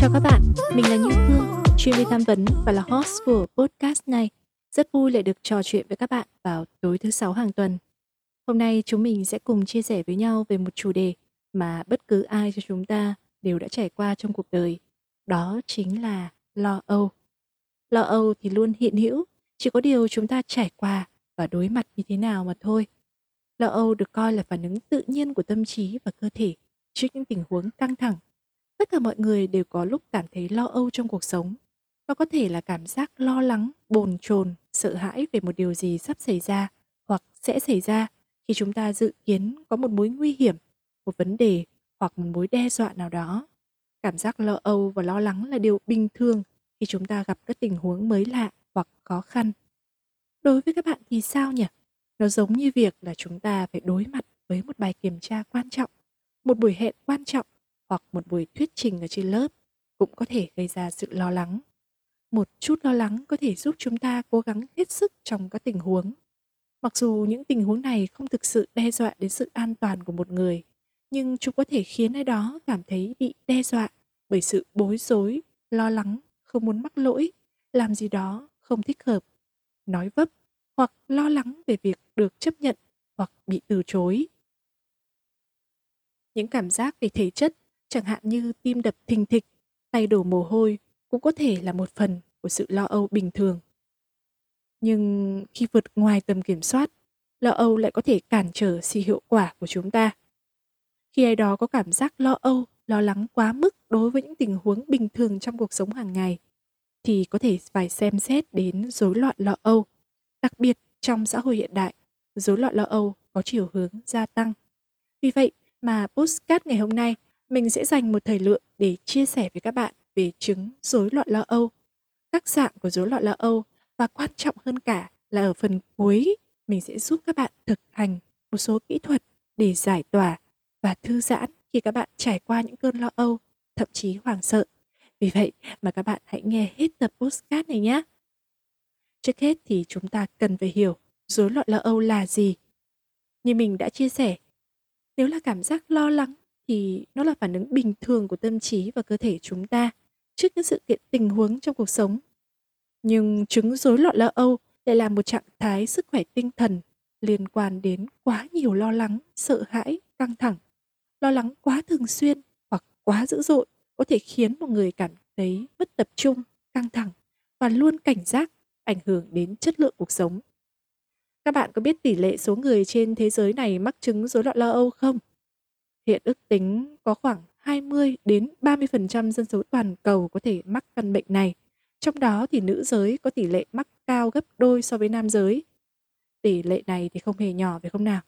Chào các bạn, mình là Như Phương, chuyên viên tham vấn và là host của podcast này. Rất vui lại được trò chuyện với các bạn vào tối thứ sáu hàng tuần. Hôm nay chúng mình sẽ cùng chia sẻ với nhau về một chủ đề mà bất cứ ai cho chúng ta đều đã trải qua trong cuộc đời. Đó chính là lo âu. Lo âu thì luôn hiện hữu, chỉ có điều chúng ta trải qua và đối mặt như thế nào mà thôi. Lo âu được coi là phản ứng tự nhiên của tâm trí và cơ thể trước những tình huống căng thẳng tất cả mọi người đều có lúc cảm thấy lo âu trong cuộc sống. Nó có thể là cảm giác lo lắng, bồn chồn, sợ hãi về một điều gì sắp xảy ra hoặc sẽ xảy ra khi chúng ta dự kiến có một mối nguy hiểm, một vấn đề hoặc một mối đe dọa nào đó. Cảm giác lo âu và lo lắng là điều bình thường khi chúng ta gặp các tình huống mới lạ hoặc khó khăn. Đối với các bạn thì sao nhỉ? Nó giống như việc là chúng ta phải đối mặt với một bài kiểm tra quan trọng, một buổi hẹn quan trọng hoặc một buổi thuyết trình ở trên lớp cũng có thể gây ra sự lo lắng. Một chút lo lắng có thể giúp chúng ta cố gắng hết sức trong các tình huống. Mặc dù những tình huống này không thực sự đe dọa đến sự an toàn của một người, nhưng chúng có thể khiến ai đó cảm thấy bị đe dọa bởi sự bối rối, lo lắng, không muốn mắc lỗi, làm gì đó không thích hợp, nói vấp hoặc lo lắng về việc được chấp nhận hoặc bị từ chối. Những cảm giác về thể chất chẳng hạn như tim đập thình thịch, tay đổ mồ hôi cũng có thể là một phần của sự lo âu bình thường. Nhưng khi vượt ngoài tầm kiểm soát, lo âu lại có thể cản trở sự hiệu quả của chúng ta. Khi ai đó có cảm giác lo âu, lo lắng quá mức đối với những tình huống bình thường trong cuộc sống hàng ngày, thì có thể phải xem xét đến rối loạn lo âu. Đặc biệt trong xã hội hiện đại, rối loạn lo âu có chiều hướng gia tăng. Vì vậy mà Postcard ngày hôm nay mình sẽ dành một thời lượng để chia sẻ với các bạn về chứng rối loạn lo âu, các dạng của rối loạn lo âu và quan trọng hơn cả là ở phần cuối mình sẽ giúp các bạn thực hành một số kỹ thuật để giải tỏa và thư giãn khi các bạn trải qua những cơn lo âu, thậm chí hoảng sợ. Vì vậy mà các bạn hãy nghe hết tập postcard này nhé. Trước hết thì chúng ta cần phải hiểu rối loạn lo âu là gì. Như mình đã chia sẻ, nếu là cảm giác lo lắng thì nó là phản ứng bình thường của tâm trí và cơ thể chúng ta trước những sự kiện tình huống trong cuộc sống. Nhưng chứng rối loạn lo âu lại là một trạng thái sức khỏe tinh thần liên quan đến quá nhiều lo lắng, sợ hãi, căng thẳng. Lo lắng quá thường xuyên hoặc quá dữ dội có thể khiến một người cảm thấy mất tập trung, căng thẳng và luôn cảnh giác, ảnh hưởng đến chất lượng cuộc sống. Các bạn có biết tỷ lệ số người trên thế giới này mắc chứng rối loạn lo âu không? Hiện ước tính có khoảng 20 đến 30% dân số toàn cầu có thể mắc căn bệnh này. Trong đó thì nữ giới có tỷ lệ mắc cao gấp đôi so với nam giới. Tỷ lệ này thì không hề nhỏ phải không nào?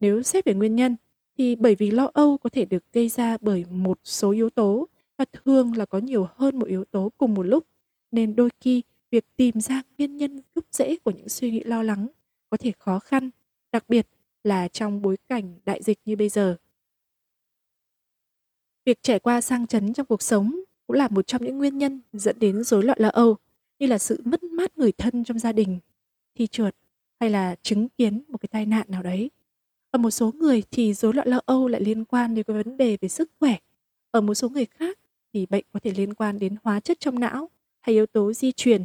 Nếu xét về nguyên nhân thì bởi vì lo âu có thể được gây ra bởi một số yếu tố và thường là có nhiều hơn một yếu tố cùng một lúc nên đôi khi việc tìm ra nguyên nhân gốc rễ của những suy nghĩ lo lắng có thể khó khăn, đặc biệt là trong bối cảnh đại dịch như bây giờ. Việc trải qua sang chấn trong cuộc sống cũng là một trong những nguyên nhân dẫn đến rối loạn lo âu, như là sự mất mát người thân trong gia đình, thi trượt hay là chứng kiến một cái tai nạn nào đấy. Ở một số người thì rối loạn lo âu lại liên quan đến cái vấn đề về sức khỏe. Ở một số người khác thì bệnh có thể liên quan đến hóa chất trong não hay yếu tố di truyền.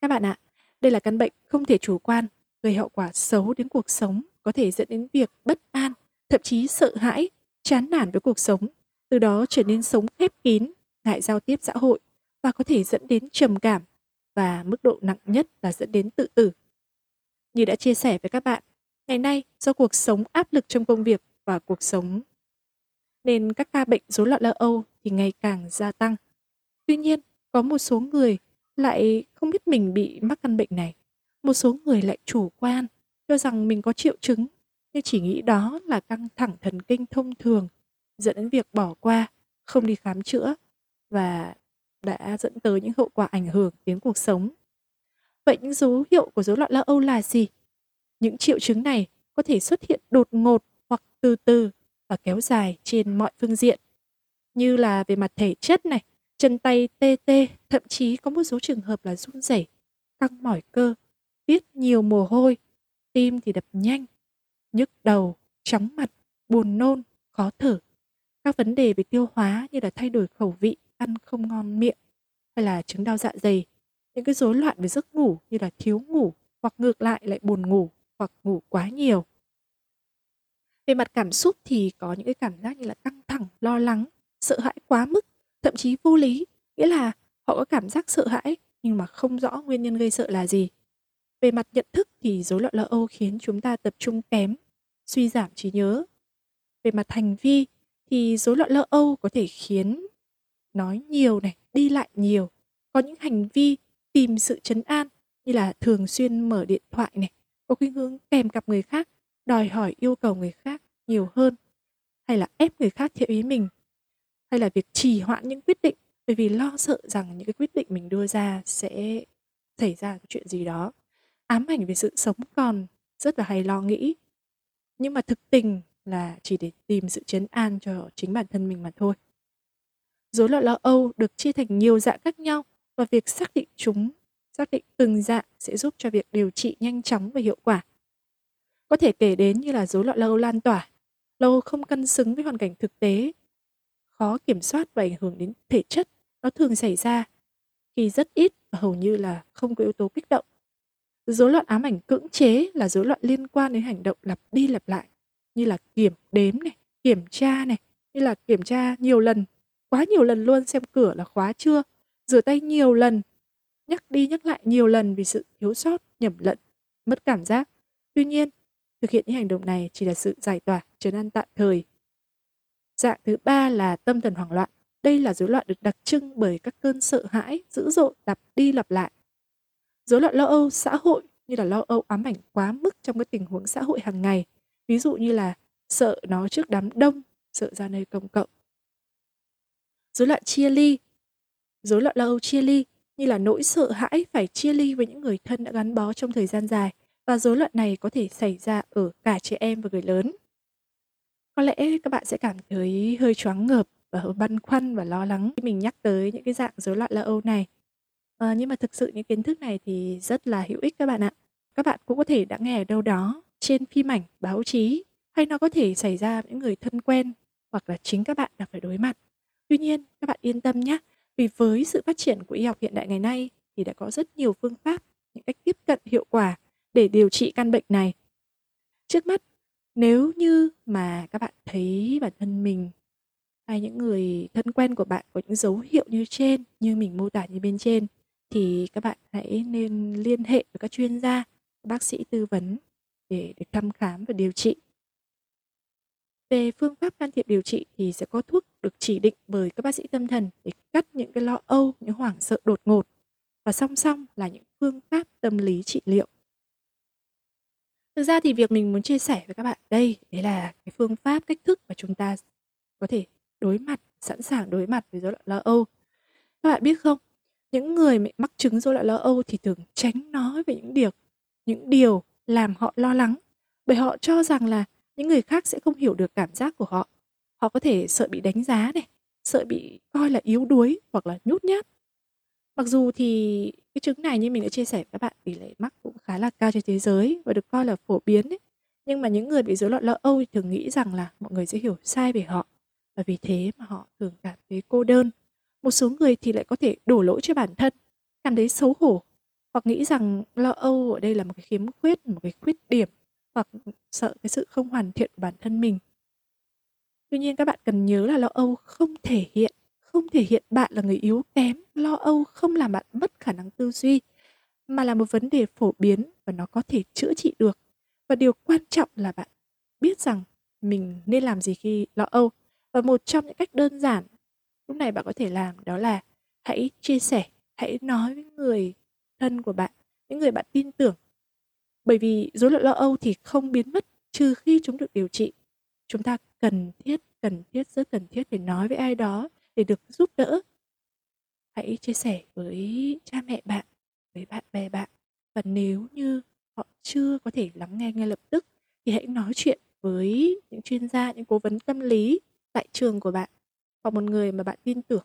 Các bạn ạ, đây là căn bệnh không thể chủ quan, gây hậu quả xấu đến cuộc sống, có thể dẫn đến việc bất an, thậm chí sợ hãi chán nản với cuộc sống, từ đó trở nên sống khép kín, ngại giao tiếp xã hội và có thể dẫn đến trầm cảm và mức độ nặng nhất là dẫn đến tự tử. Như đã chia sẻ với các bạn, ngày nay do cuộc sống áp lực trong công việc và cuộc sống nên các ca bệnh rối loạn lo âu thì ngày càng gia tăng. Tuy nhiên, có một số người lại không biết mình bị mắc căn bệnh này. Một số người lại chủ quan, cho rằng mình có triệu chứng nhưng chỉ nghĩ đó là căng thẳng thần kinh thông thường, dẫn đến việc bỏ qua, không đi khám chữa. và đã dẫn tới những hậu quả ảnh hưởng đến cuộc sống. Vậy những dấu hiệu của rối loạn lo âu là gì? Những triệu chứng này có thể xuất hiện đột ngột hoặc từ từ và kéo dài trên mọi phương diện, như là về mặt thể chất này, chân tay tê tê, thậm chí có một số trường hợp là run rẩy, căng mỏi cơ, tiết nhiều mồ hôi, tim thì đập nhanh, nhức đầu, chóng mặt, buồn nôn, khó thở. Các vấn đề về tiêu hóa như là thay đổi khẩu vị, ăn không ngon miệng, hay là chứng đau dạ dày, những cái rối loạn về giấc ngủ như là thiếu ngủ hoặc ngược lại lại buồn ngủ hoặc ngủ quá nhiều. Về mặt cảm xúc thì có những cái cảm giác như là căng thẳng, lo lắng, sợ hãi quá mức, thậm chí vô lý, nghĩa là họ có cảm giác sợ hãi nhưng mà không rõ nguyên nhân gây sợ là gì. Về mặt nhận thức thì rối loạn lo âu khiến chúng ta tập trung kém, suy giảm trí nhớ. Về mặt hành vi thì rối loạn lo âu có thể khiến nói nhiều này, đi lại nhiều, có những hành vi tìm sự trấn an như là thường xuyên mở điện thoại này, có khuynh hướng kèm cặp người khác, đòi hỏi yêu cầu người khác nhiều hơn, hay là ép người khác theo ý mình, hay là việc trì hoãn những quyết định bởi vì lo sợ rằng những cái quyết định mình đưa ra sẽ xảy ra chuyện gì đó ám ảnh về sự sống còn rất là hay lo nghĩ. Nhưng mà thực tình là chỉ để tìm sự chấn an cho chính bản thân mình mà thôi. Rối loạn lo âu được chia thành nhiều dạng khác nhau và việc xác định chúng, xác định từng dạng sẽ giúp cho việc điều trị nhanh chóng và hiệu quả. Có thể kể đến như là rối loạn lo âu lan tỏa, lo âu không cân xứng với hoàn cảnh thực tế. Khó kiểm soát và ảnh hưởng đến thể chất, nó thường xảy ra khi rất ít và hầu như là không có yếu tố kích động. Rối loạn ám ảnh cưỡng chế là rối loạn liên quan đến hành động lặp đi lặp lại như là kiểm đếm này, kiểm tra này, như là kiểm tra nhiều lần, quá nhiều lần luôn xem cửa là khóa chưa, rửa tay nhiều lần, nhắc đi nhắc lại nhiều lần vì sự thiếu sót, nhầm lẫn, mất cảm giác. Tuy nhiên, thực hiện những hành động này chỉ là sự giải tỏa, trấn an tạm thời. Dạng thứ ba là tâm thần hoảng loạn. Đây là rối loạn được đặc trưng bởi các cơn sợ hãi dữ dội lặp đi lặp lại Rối loạn lo âu xã hội như là lo âu ám ảnh quá mức trong cái tình huống xã hội hàng ngày. Ví dụ như là sợ nó trước đám đông, sợ ra nơi công cộng. Rối loạn chia ly. Rối loạn lo âu chia ly như là nỗi sợ hãi phải chia ly với những người thân đã gắn bó trong thời gian dài và rối loạn này có thể xảy ra ở cả trẻ em và người lớn. Có lẽ các bạn sẽ cảm thấy hơi choáng ngợp và hơi băn khoăn và lo lắng khi mình nhắc tới những cái dạng rối loạn lo âu này. Ờ, nhưng mà thực sự những kiến thức này thì rất là hữu ích các bạn ạ. Các bạn cũng có thể đã nghe ở đâu đó trên phim ảnh, báo chí hay nó có thể xảy ra với những người thân quen hoặc là chính các bạn đang phải đối mặt. Tuy nhiên, các bạn yên tâm nhé, vì với sự phát triển của y học hiện đại ngày nay thì đã có rất nhiều phương pháp, những cách tiếp cận hiệu quả để điều trị căn bệnh này. Trước mắt, nếu như mà các bạn thấy bản thân mình hay những người thân quen của bạn có những dấu hiệu như trên, như mình mô tả như bên trên thì các bạn hãy nên liên hệ với các chuyên gia, bác sĩ tư vấn để được thăm khám và điều trị. Về phương pháp can thiệp điều trị thì sẽ có thuốc được chỉ định bởi các bác sĩ tâm thần để cắt những cái lo âu, những hoảng sợ đột ngột và song song là những phương pháp tâm lý trị liệu. Thực ra thì việc mình muốn chia sẻ với các bạn đây đấy là cái phương pháp cách thức mà chúng ta có thể đối mặt, sẵn sàng đối mặt với rối loạn lo âu. Các bạn biết không, những người mắc chứng rối loạn lo âu thì thường tránh nói về những điều những điều làm họ lo lắng. Bởi họ cho rằng là những người khác sẽ không hiểu được cảm giác của họ. Họ có thể sợ bị đánh giá này, sợ bị coi là yếu đuối hoặc là nhút nhát. Mặc dù thì cái chứng này như mình đã chia sẻ với các bạn, tỷ lệ mắc cũng khá là cao trên thế giới và được coi là phổ biến ấy. nhưng mà những người bị rối loạn lo âu thì thường nghĩ rằng là mọi người sẽ hiểu sai về họ. Và vì thế mà họ thường cảm thấy cô đơn một số người thì lại có thể đổ lỗi cho bản thân, cảm thấy xấu hổ hoặc nghĩ rằng lo âu ở đây là một cái khiếm khuyết, một cái khuyết điểm hoặc sợ cái sự không hoàn thiện của bản thân mình. Tuy nhiên các bạn cần nhớ là lo âu không thể hiện không thể hiện bạn là người yếu kém, lo âu không làm bạn mất khả năng tư duy mà là một vấn đề phổ biến và nó có thể chữa trị được. Và điều quan trọng là bạn biết rằng mình nên làm gì khi lo âu và một trong những cách đơn giản lúc này bạn có thể làm đó là hãy chia sẻ hãy nói với người thân của bạn những người bạn tin tưởng. Bởi vì rối loạn lo âu thì không biến mất trừ khi chúng được điều trị. Chúng ta cần thiết cần thiết rất cần thiết để nói với ai đó để được giúp đỡ. Hãy chia sẻ với cha mẹ bạn, với bạn bè bạn. Và nếu như họ chưa có thể lắng nghe ngay lập tức thì hãy nói chuyện với những chuyên gia, những cố vấn tâm lý tại trường của bạn hoặc một người mà bạn tin tưởng.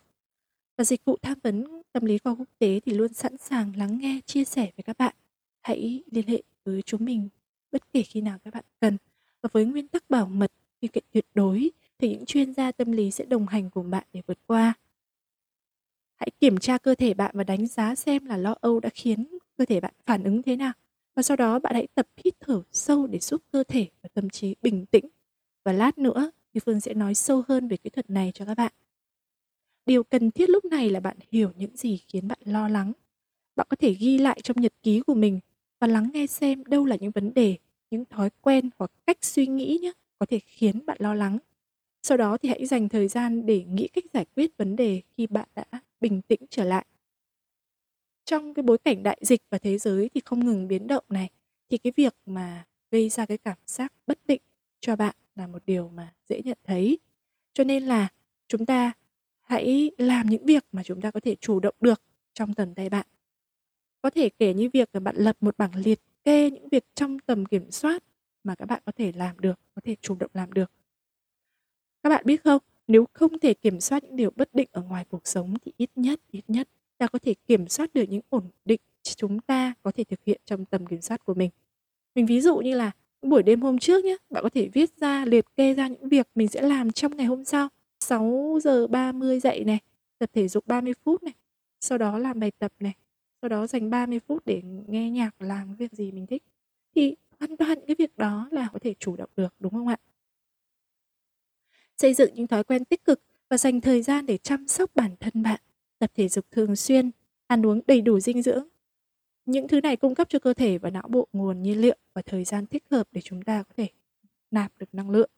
Và dịch vụ tham vấn tâm lý khoa quốc tế thì luôn sẵn sàng lắng nghe, chia sẻ với các bạn. Hãy liên hệ với chúng mình bất kể khi nào các bạn cần. Và với nguyên tắc bảo mật, khi kiện tuyệt đối thì những chuyên gia tâm lý sẽ đồng hành cùng bạn để vượt qua. Hãy kiểm tra cơ thể bạn và đánh giá xem là lo âu đã khiến cơ thể bạn phản ứng thế nào. Và sau đó bạn hãy tập hít thở sâu để giúp cơ thể và tâm trí bình tĩnh. Và lát nữa thì Phương sẽ nói sâu hơn về kỹ thuật này cho các bạn. Điều cần thiết lúc này là bạn hiểu những gì khiến bạn lo lắng. Bạn có thể ghi lại trong nhật ký của mình và lắng nghe xem đâu là những vấn đề, những thói quen hoặc cách suy nghĩ nhé có thể khiến bạn lo lắng. Sau đó thì hãy dành thời gian để nghĩ cách giải quyết vấn đề khi bạn đã bình tĩnh trở lại. Trong cái bối cảnh đại dịch và thế giới thì không ngừng biến động này thì cái việc mà gây ra cái cảm giác bất định cho bạn là một điều mà dễ nhận thấy. Cho nên là chúng ta hãy làm những việc mà chúng ta có thể chủ động được trong tầm tay bạn. Có thể kể như việc là bạn lập một bảng liệt kê những việc trong tầm kiểm soát mà các bạn có thể làm được, có thể chủ động làm được. Các bạn biết không, nếu không thể kiểm soát những điều bất định ở ngoài cuộc sống thì ít nhất, ít nhất ta có thể kiểm soát được những ổn định chúng ta có thể thực hiện trong tầm kiểm soát của mình. Mình ví dụ như là buổi đêm hôm trước nhé, bạn có thể viết ra, liệt kê ra những việc mình sẽ làm trong ngày hôm sau. 6 giờ 30 dậy này, tập thể dục 30 phút này, sau đó làm bài tập này, sau đó dành 30 phút để nghe nhạc làm việc gì mình thích. Thì hoàn toàn những cái việc đó là có thể chủ động được đúng không ạ? Xây dựng những thói quen tích cực và dành thời gian để chăm sóc bản thân bạn, tập thể dục thường xuyên, ăn uống đầy đủ dinh dưỡng. Những thứ này cung cấp cho cơ thể và não bộ nguồn nhiên liệu và thời gian thích hợp để chúng ta có thể nạp được năng lượng.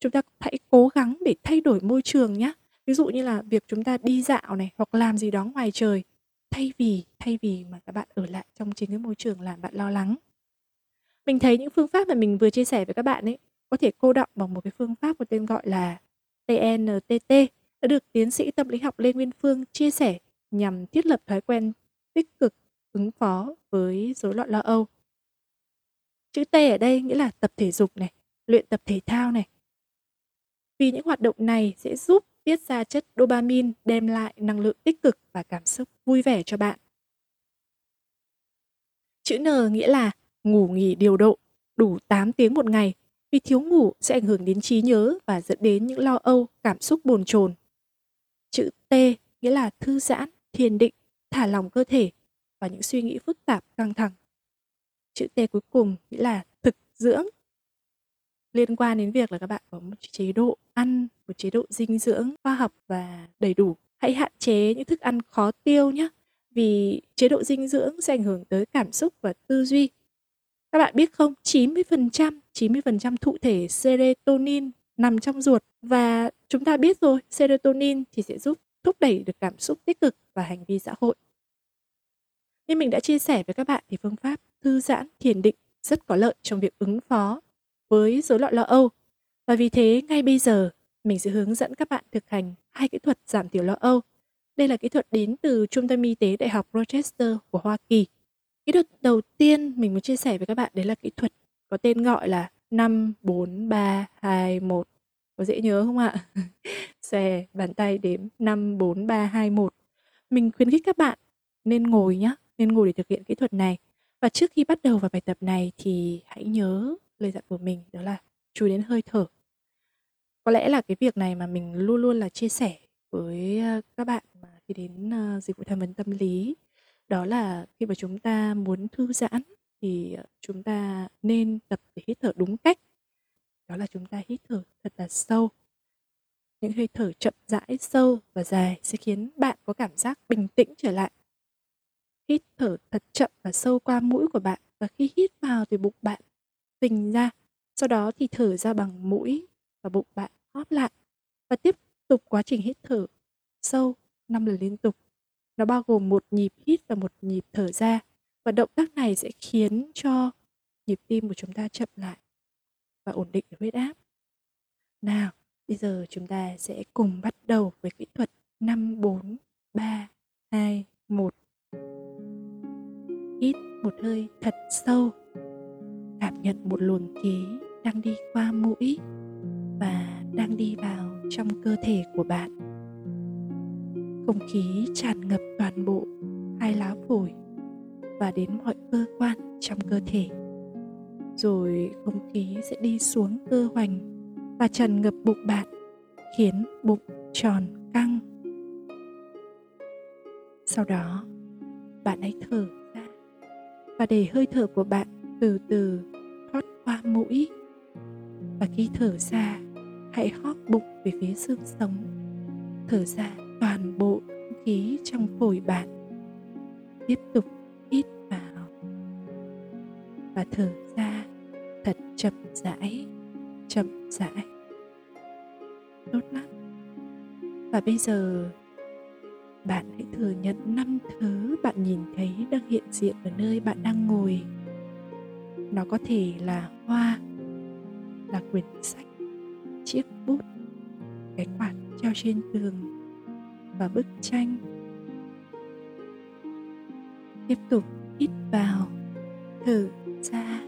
Chúng ta hãy cố gắng để thay đổi môi trường nhé. Ví dụ như là việc chúng ta đi dạo này hoặc làm gì đó ngoài trời, thay vì thay vì mà các bạn ở lại trong chính cái môi trường làm bạn lo lắng. Mình thấy những phương pháp mà mình vừa chia sẻ với các bạn ấy có thể cô đọng bằng một cái phương pháp có tên gọi là TNTT đã được tiến sĩ tâm lý học Lê Nguyên Phương chia sẻ nhằm thiết lập thói quen tích cực ứng phó với rối loạn lo âu. Chữ T ở đây nghĩa là tập thể dục này, luyện tập thể thao này. Vì những hoạt động này sẽ giúp tiết ra chất dopamine đem lại năng lượng tích cực và cảm xúc vui vẻ cho bạn. Chữ N nghĩa là ngủ nghỉ điều độ, đủ 8 tiếng một ngày vì thiếu ngủ sẽ ảnh hưởng đến trí nhớ và dẫn đến những lo âu, cảm xúc bồn chồn. Chữ T nghĩa là thư giãn, thiền định, thả lỏng cơ thể và những suy nghĩ phức tạp, căng thẳng. Chữ T cuối cùng nghĩa là thực dưỡng, liên quan đến việc là các bạn có một chế độ ăn, một chế độ dinh dưỡng khoa học và đầy đủ. Hãy hạn chế những thức ăn khó tiêu nhé, vì chế độ dinh dưỡng sẽ ảnh hưởng tới cảm xúc và tư duy. Các bạn biết không, 90%, 90% thụ thể serotonin nằm trong ruột và chúng ta biết rồi, serotonin thì sẽ giúp thúc đẩy được cảm xúc tích cực và hành vi xã hội. Như mình đã chia sẻ với các bạn thì phương pháp thư giãn, thiền định rất có lợi trong việc ứng phó với rối loạn lo âu. Và vì thế ngay bây giờ mình sẽ hướng dẫn các bạn thực hành hai kỹ thuật giảm thiểu lo âu. Đây là kỹ thuật đến từ Trung tâm Y tế Đại học Rochester của Hoa Kỳ. Kỹ thuật đầu tiên mình muốn chia sẻ với các bạn đấy là kỹ thuật có tên gọi là 5 4 3 2 1. Có dễ nhớ không ạ? Xòe bàn tay đếm 5 4 3 2 1. Mình khuyến khích các bạn nên ngồi nhá, nên ngủ để thực hiện kỹ thuật này. Và trước khi bắt đầu vào bài tập này thì hãy nhớ lời dặn của mình đó là chú ý đến hơi thở. Có lẽ là cái việc này mà mình luôn luôn là chia sẻ với ờ, các bạn mà khi đến ờ, dịch vụ tham vấn tâm lý đó là khi mà chúng ta muốn thư giãn thì ờ, chúng ta nên tập để hít thở đúng cách. Đó là chúng ta hít thở thật là sâu. Những hơi thở chậm rãi, sâu và dài sẽ khiến bạn có cảm giác bình tĩnh trở lại. Hít thở thật chậm và sâu qua mũi của bạn và khi hít vào thì bụng bạn phình ra. Sau đó thì thở ra bằng mũi và bụng bạn hóp lại. Và tiếp tục quá trình hít thở sâu 5 lần liên tục. Nó bao gồm một nhịp hít và một nhịp thở ra. Và động tác này sẽ khiến cho nhịp tim của chúng ta chậm lại và ổn định huyết áp. Nào, bây giờ chúng ta sẽ cùng bắt đầu với kỹ thuật 5 4 3 một hơi thật sâu, cảm nhận một luồng khí đang đi qua mũi và đang đi vào trong cơ thể của bạn. Không khí tràn ngập toàn bộ hai lá phổi và đến mọi cơ quan trong cơ thể. Rồi không khí sẽ đi xuống cơ hoành và tràn ngập bụng bạn, khiến bụng tròn căng. Sau đó, bạn hãy thở và để hơi thở của bạn từ từ thoát qua mũi. Và khi thở ra, hãy hóp bụng về phía xương sống. Thở ra toàn bộ không khí trong phổi bạn. Tiếp tục hít vào. Và thở ra thật chậm rãi chậm rãi. Tốt lắm. Và bây giờ bạn hãy thừa nhận năm thứ bạn nhìn thấy đang hiện diện ở nơi bạn đang ngồi. Nó có thể là hoa, là quyển sách, chiếc bút cái quạt treo trên tường và bức tranh. Tiếp tục hít vào, thở ra.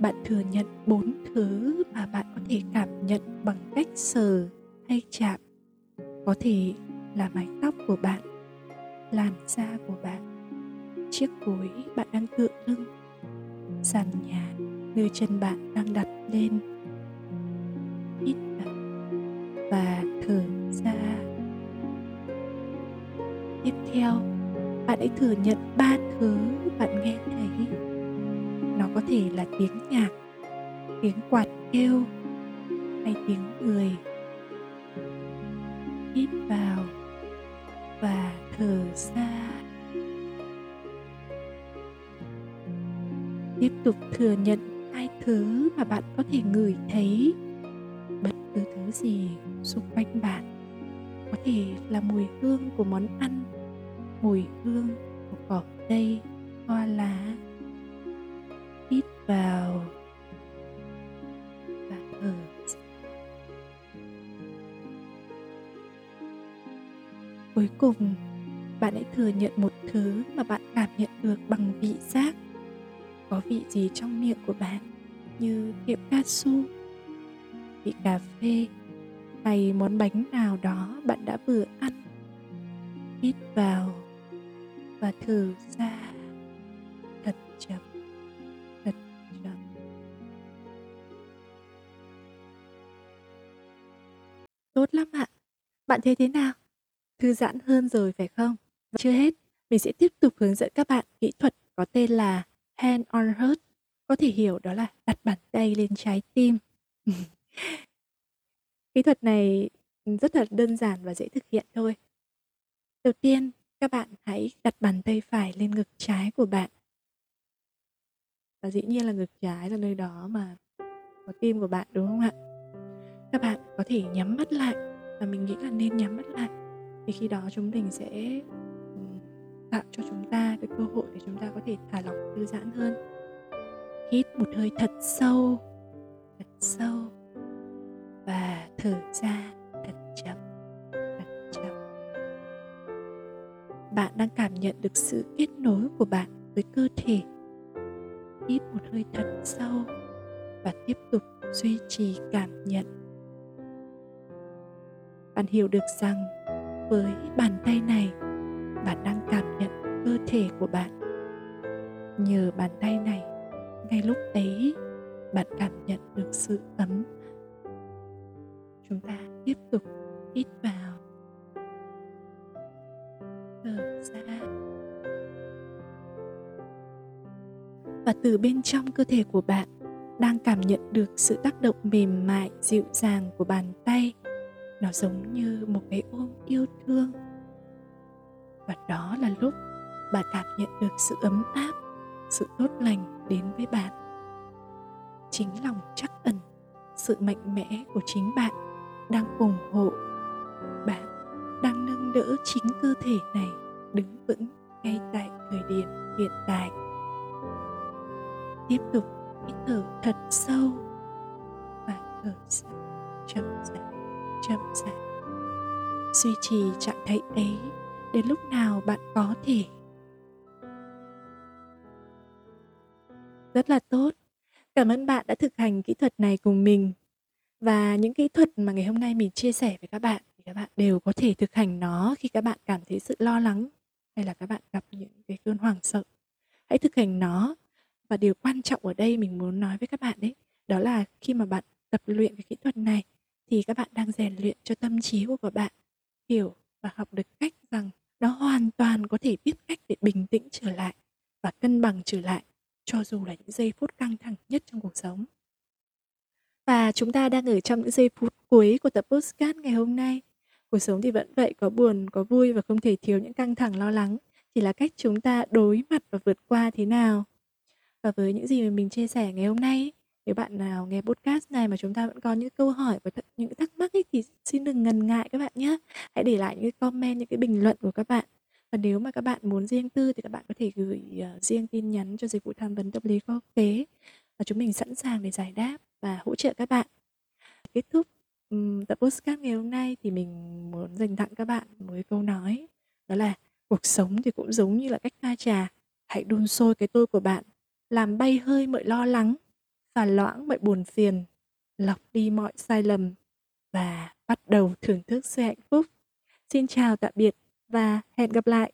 Bạn thừa nhận bốn thứ mà bạn có thể cảm nhận bằng cách sờ hay chạm. Có thể là mái tóc của bạn, làn da của bạn, chiếc gối bạn đang tựa lưng, sàn nhà nơi chân bạn đang đặt lên. Hít vào và thở ra. Tiếp theo, bạn hãy thừa nhận ba thứ bạn nghe thấy. Nó có thể là tiếng nhạc, tiếng quạt kêu hay tiếng người. Hít vào. Tiếp tục thừa nhận hai thứ mà bạn có thể ngửi thấy. Bất cứ thứ gì xung quanh bạn có thể là mùi hương của món ăn, mùi hương của cỏ cây, hoa lá. Hít vào. Và thở. Cuối cùng, bạn hãy thừa nhận một thứ mà bạn cảm nhận được bằng vị giác có vị gì trong miệng của bạn như kẹo katsu, vị cà phê hay món bánh nào đó bạn đã vừa ăn? Hít vào và thở ra. Thật chậm thật chậm. Tốt lắm ạ. Bạn thấy thế nào? Thư giãn hơn rồi phải không? Chưa hết. Mình sẽ tiếp tục hướng dẫn các bạn kỹ thuật có tên là hand on heart, có thể hiểu đó là đặt bàn tay lên trái tim. Kỹ thuật này rất là đơn giản và dễ thực hiện thôi. Đầu tiên, các bạn hãy đặt bàn tay phải lên ngực trái của bạn. Và dĩ nhiên là ngực trái là nơi đó mà có tim của bạn, đúng không ạ? Các bạn có thể nhắm mắt lại và mình nghĩ là nên nhắm mắt lại. Thì khi đó chúng mình sẽ tạo cho chúng ta cái cơ hội để chúng ta có thể thả lỏng, thư giãn hơn. Hít một hơi thật sâu thật sâu, và thở ra thật chậm thật chậm. Bạn đang cảm nhận được sự kết nối của bạn với cơ thể. Hít một hơi thật sâu và tiếp tục duy trì cảm nhận. Bạn hiểu được rằng với bàn tay này bạn đang cảm nhận cơ thể của bạn. Nhờ bàn tay này, ngay lúc ấy bạn cảm nhận được sự ấm. Chúng ta tiếp tục hít vào. Thở ra. Và từ bên trong cơ thể của bạn đang cảm nhận được sự tác động mềm mại, dịu dàng của bàn tay. Nó giống như một cái ôm yêu thương và đó là lúc bạn cảm nhận được sự ấm áp, sự tốt lành đến với bạn. Chính lòng chắc ẩn, sự mạnh mẽ của chính bạn đang ủng hộ. Bạn đang nâng đỡ chính cơ thể này đứng vững ngay tại thời điểm hiện tại. Tiếp tục hít thở thật sâu và thở ra chậm rãi chậm rãi. Duy trì trạng thái ấy đến lúc nào bạn có thể Rất là tốt. Cảm ơn bạn đã thực hành kỹ thuật này cùng mình. Và những kỹ thuật mà ngày hôm nay mình chia sẻ với các bạn thì các bạn đều có thể thực hành nó khi các bạn cảm thấy sự lo lắng hay là các bạn gặp những cái cơn hoảng sợ. Hãy thực hành nó. Và điều quan trọng ở đây mình muốn nói với các bạn đấy, đó là khi mà bạn tập luyện cái kỹ thuật này thì các bạn đang rèn luyện cho tâm trí của các bạn hiểu và học được cách nó hoàn toàn có thể biết cách để bình tĩnh trở lại và cân bằng trở lại cho dù là những giây phút căng thẳng nhất trong cuộc sống. Và chúng ta đang ở trong những giây phút cuối của tập postcard ngày hôm nay. Cuộc sống thì vẫn vậy, có buồn, có vui và không thể thiếu những căng thẳng lo lắng. Chỉ là cách chúng ta đối mặt và vượt qua thế nào. Và với những gì mà mình chia sẻ ngày hôm nay, nếu bạn nào nghe podcast này mà chúng ta vẫn có những câu hỏi và th- những thắc mắc ấy, thì xin đừng ngần ngại các bạn nhé. Hãy để lại những cái comment, những cái bình luận của các bạn. Và nếu mà các bạn muốn riêng tư thì các bạn có thể gửi uh, riêng tin nhắn cho dịch vụ tham vấn tâm lý quốc tế và chúng mình sẵn sàng để giải đáp và hỗ trợ các bạn. Kết thúc um, tập podcast ngày hôm nay thì mình muốn dành tặng các bạn một câu nói đó là cuộc sống thì cũng giống như là cách pha trà hãy đun sôi cái tôi của bạn làm bay hơi mọi lo lắng phà loãng mọi buồn phiền, lọc đi mọi sai lầm và bắt đầu thưởng thức sự hạnh phúc. Xin chào tạm biệt và hẹn gặp lại!